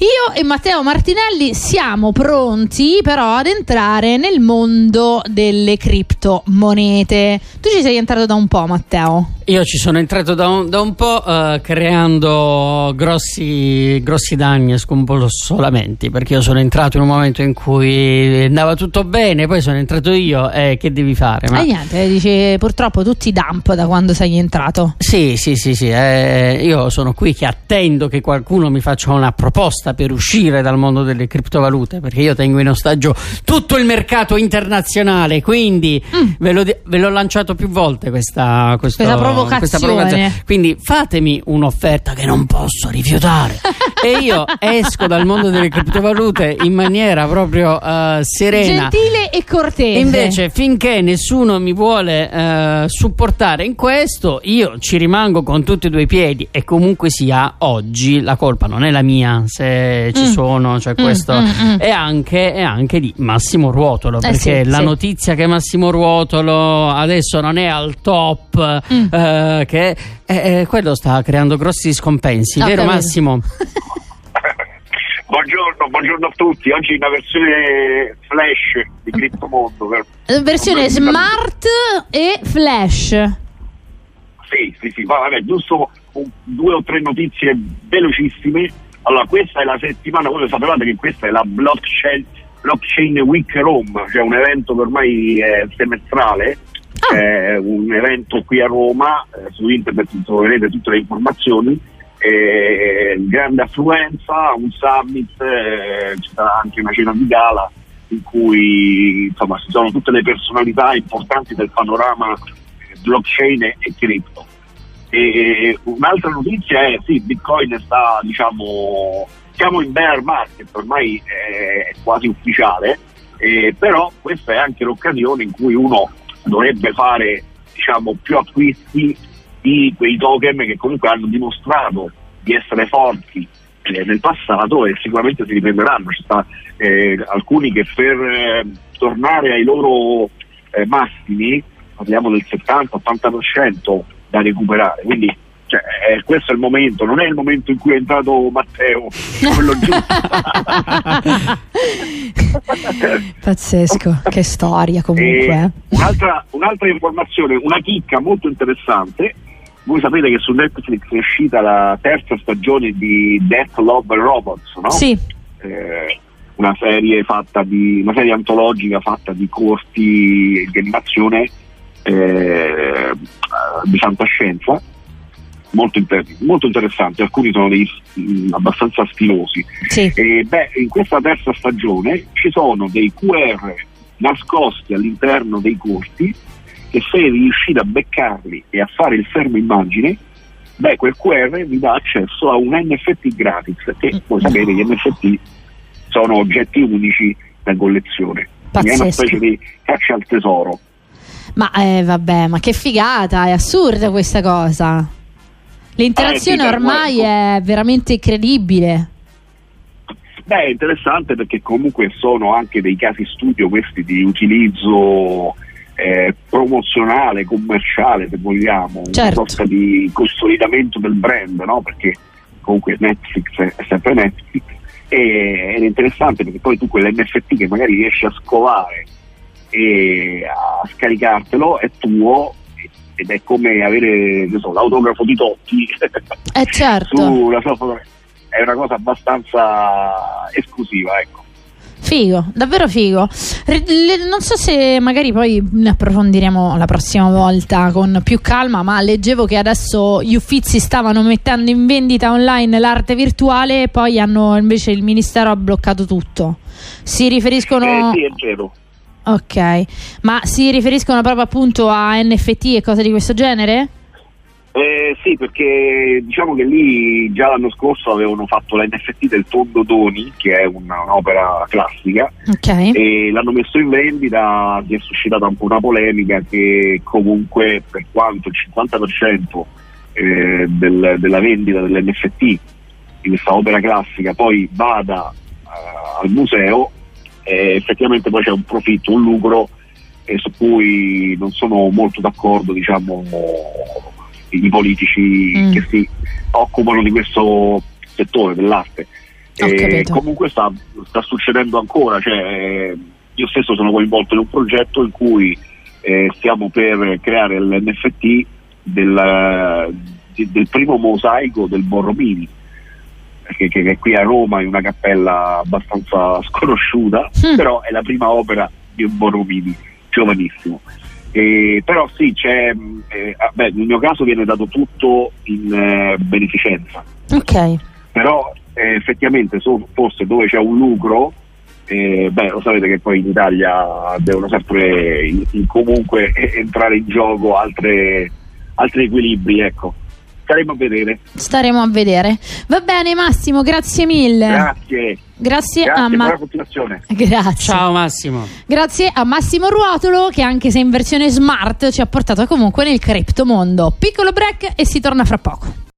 Io e Matteo Martinelli siamo pronti però ad entrare nel mondo delle criptomonete. Tu ci sei entrato da un po', Matteo? Io ci sono entrato da un, da un po' uh, creando grossi, grossi danni e scombussolamenti perché io sono entrato in un momento in cui andava tutto bene, poi sono entrato io e che devi fare? Ma... E niente, dici purtroppo tutti dump da quando sei entrato. Sì, sì, sì, sì. Eh, io sono qui che attendo che qualcuno mi faccia una proposta per uscire dal mondo delle criptovalute perché io tengo in ostaggio tutto il mercato internazionale, quindi mm. ve, l'ho, ve, l'ho, lanciato più volte questa, questo, questa provocazione questa provocazione. Quindi fatemi un'offerta che non posso rifiutare. e io esco dal mondo delle criptovalute in maniera proprio uh, serena. Gentile e cortese. Invece, finché nessuno mi vuole uh, supportare in questo, io ci rimango con tutti e due i piedi. E comunque sia, oggi la colpa non è la mia, se ci mm. sono, cioè mm, questo, mm, mm, è, anche, è, anche, di Massimo Ruotolo. Eh perché sì, la sì. notizia che Massimo Ruotolo adesso non è al top. Mm. Uh, che eh, quello sta creando grossi scompensi, ah, vero. Massimo? Buongiorno, buongiorno, a tutti. Oggi una versione flash di Criptomondo. Versione smart e flash. Sì, sì, sì, vabbè, giusto un, due o tre notizie velocissime. Allora, questa è la settimana, voi sapevate che questa è la blockchain, blockchain Week Rome, cioè un evento che ormai è semestrale ah. eh, un evento qui a Roma, eh, su internet troverete tutte le informazioni, eh, grande affluenza, un summit, eh, ci sarà anche una cena di gala in cui insomma, ci sono tutte le personalità importanti del panorama blockchain e, cripto. E un'altra notizia è sì, Bitcoin sta diciamo siamo in bear market, ormai è quasi ufficiale, eh, però questa è anche l'occasione in cui uno dovrebbe fare diciamo, più acquisti di quei token che comunque hanno dimostrato di essere forti eh, nel passato e sicuramente si riprenderanno. Ci sta eh, alcuni che per eh, tornare ai loro eh, massimi, parliamo del 70-80% da recuperare. Quindi cioè, eh, questo è il momento, non è il momento in cui è entrato Matteo, quello giusto. Pazzesco, che storia comunque. Un'altra, un'altra, informazione, una chicca molto interessante. Voi sapete che su Netflix è uscita la terza stagione di Death, Love and Robots, no? Sì. Eh, una serie fatta di una serie antologica fatta di corti di animazione eh, di fantascienza molto, inter- molto interessanti, alcuni sono dei, mh, abbastanza stilosi. Sì. E, beh, in questa terza stagione ci sono dei QR nascosti all'interno dei corti che se riuscite a beccarli e a fare il fermo immagine, beh, quel QR vi dà accesso a un NFT gratis, che voi sapete che NFT sono oggetti unici da collezione. Pazzesco. È una specie di caccia al tesoro. Ma eh, vabbè, ma che figata, è assurda questa cosa. L'interazione eh, ormai è veramente incredibile. Beh, è interessante perché comunque sono anche dei casi studio questi di utilizzo eh, promozionale, commerciale, se vogliamo, certo. una sorta di consolidamento del brand, no? Perché comunque Netflix è sempre Netflix e, ed è interessante perché poi tu quell'NFT che magari riesci a scovare e a scaricartelo è tuo ed è come avere so, l'autografo di Totti eh certo. sulla sua fotografia. È una cosa abbastanza esclusiva, ecco. Figo, davvero figo. Non so se magari poi ne approfondiremo la prossima volta con più calma, ma leggevo che adesso gli uffizi stavano mettendo in vendita online l'arte virtuale e poi hanno invece il ministero ha bloccato tutto. Si riferiscono eh, sì, è vero. Ok, ma si riferiscono proprio appunto a NFT e cose di questo genere? Eh, sì, perché diciamo che lì già l'anno scorso avevano fatto la NFT del Tondo Doni, che è una, un'opera classica, okay. e l'hanno messo in vendita, si è suscitata un po' una polemica che comunque per quanto il 50% eh, del, della vendita dell'NFT di questa opera classica poi vada eh, al museo, eh, effettivamente poi c'è un profitto, un lucro su cui non sono molto d'accordo diciamo, i politici mm. che si occupano di questo settore dell'arte. E comunque sta, sta, succedendo ancora, cioè, eh, io stesso sono coinvolto in un progetto in cui eh, stiamo per creare l'NFT del, del primo mosaico del Borromini che, che, è qui a Roma in una cappella abbastanza sconosciuta, mm. però è la prima opera di un Borromini, giovanissimo. Eh, però sì, c'è, eh, ah, beh, nel mio caso viene dato tutto in eh, beneficenza. Ok. Però eh, effettivamente so, forse dove c'è un lucro, eh, beh, lo sapete che poi in Italia devono sempre in, in comunque entrare in gioco altre, altri equilibri, ecco staremo a vedere. Staremo a vedere. Va bene Massimo, grazie mille. Grazie. Grazie, Grazie a Ma-. Grazie. Ciao Massimo. Grazie a Massimo Ruotolo che anche se in versione smart ci ha portato comunque nel criptomondo. Piccolo break e si torna fra poco.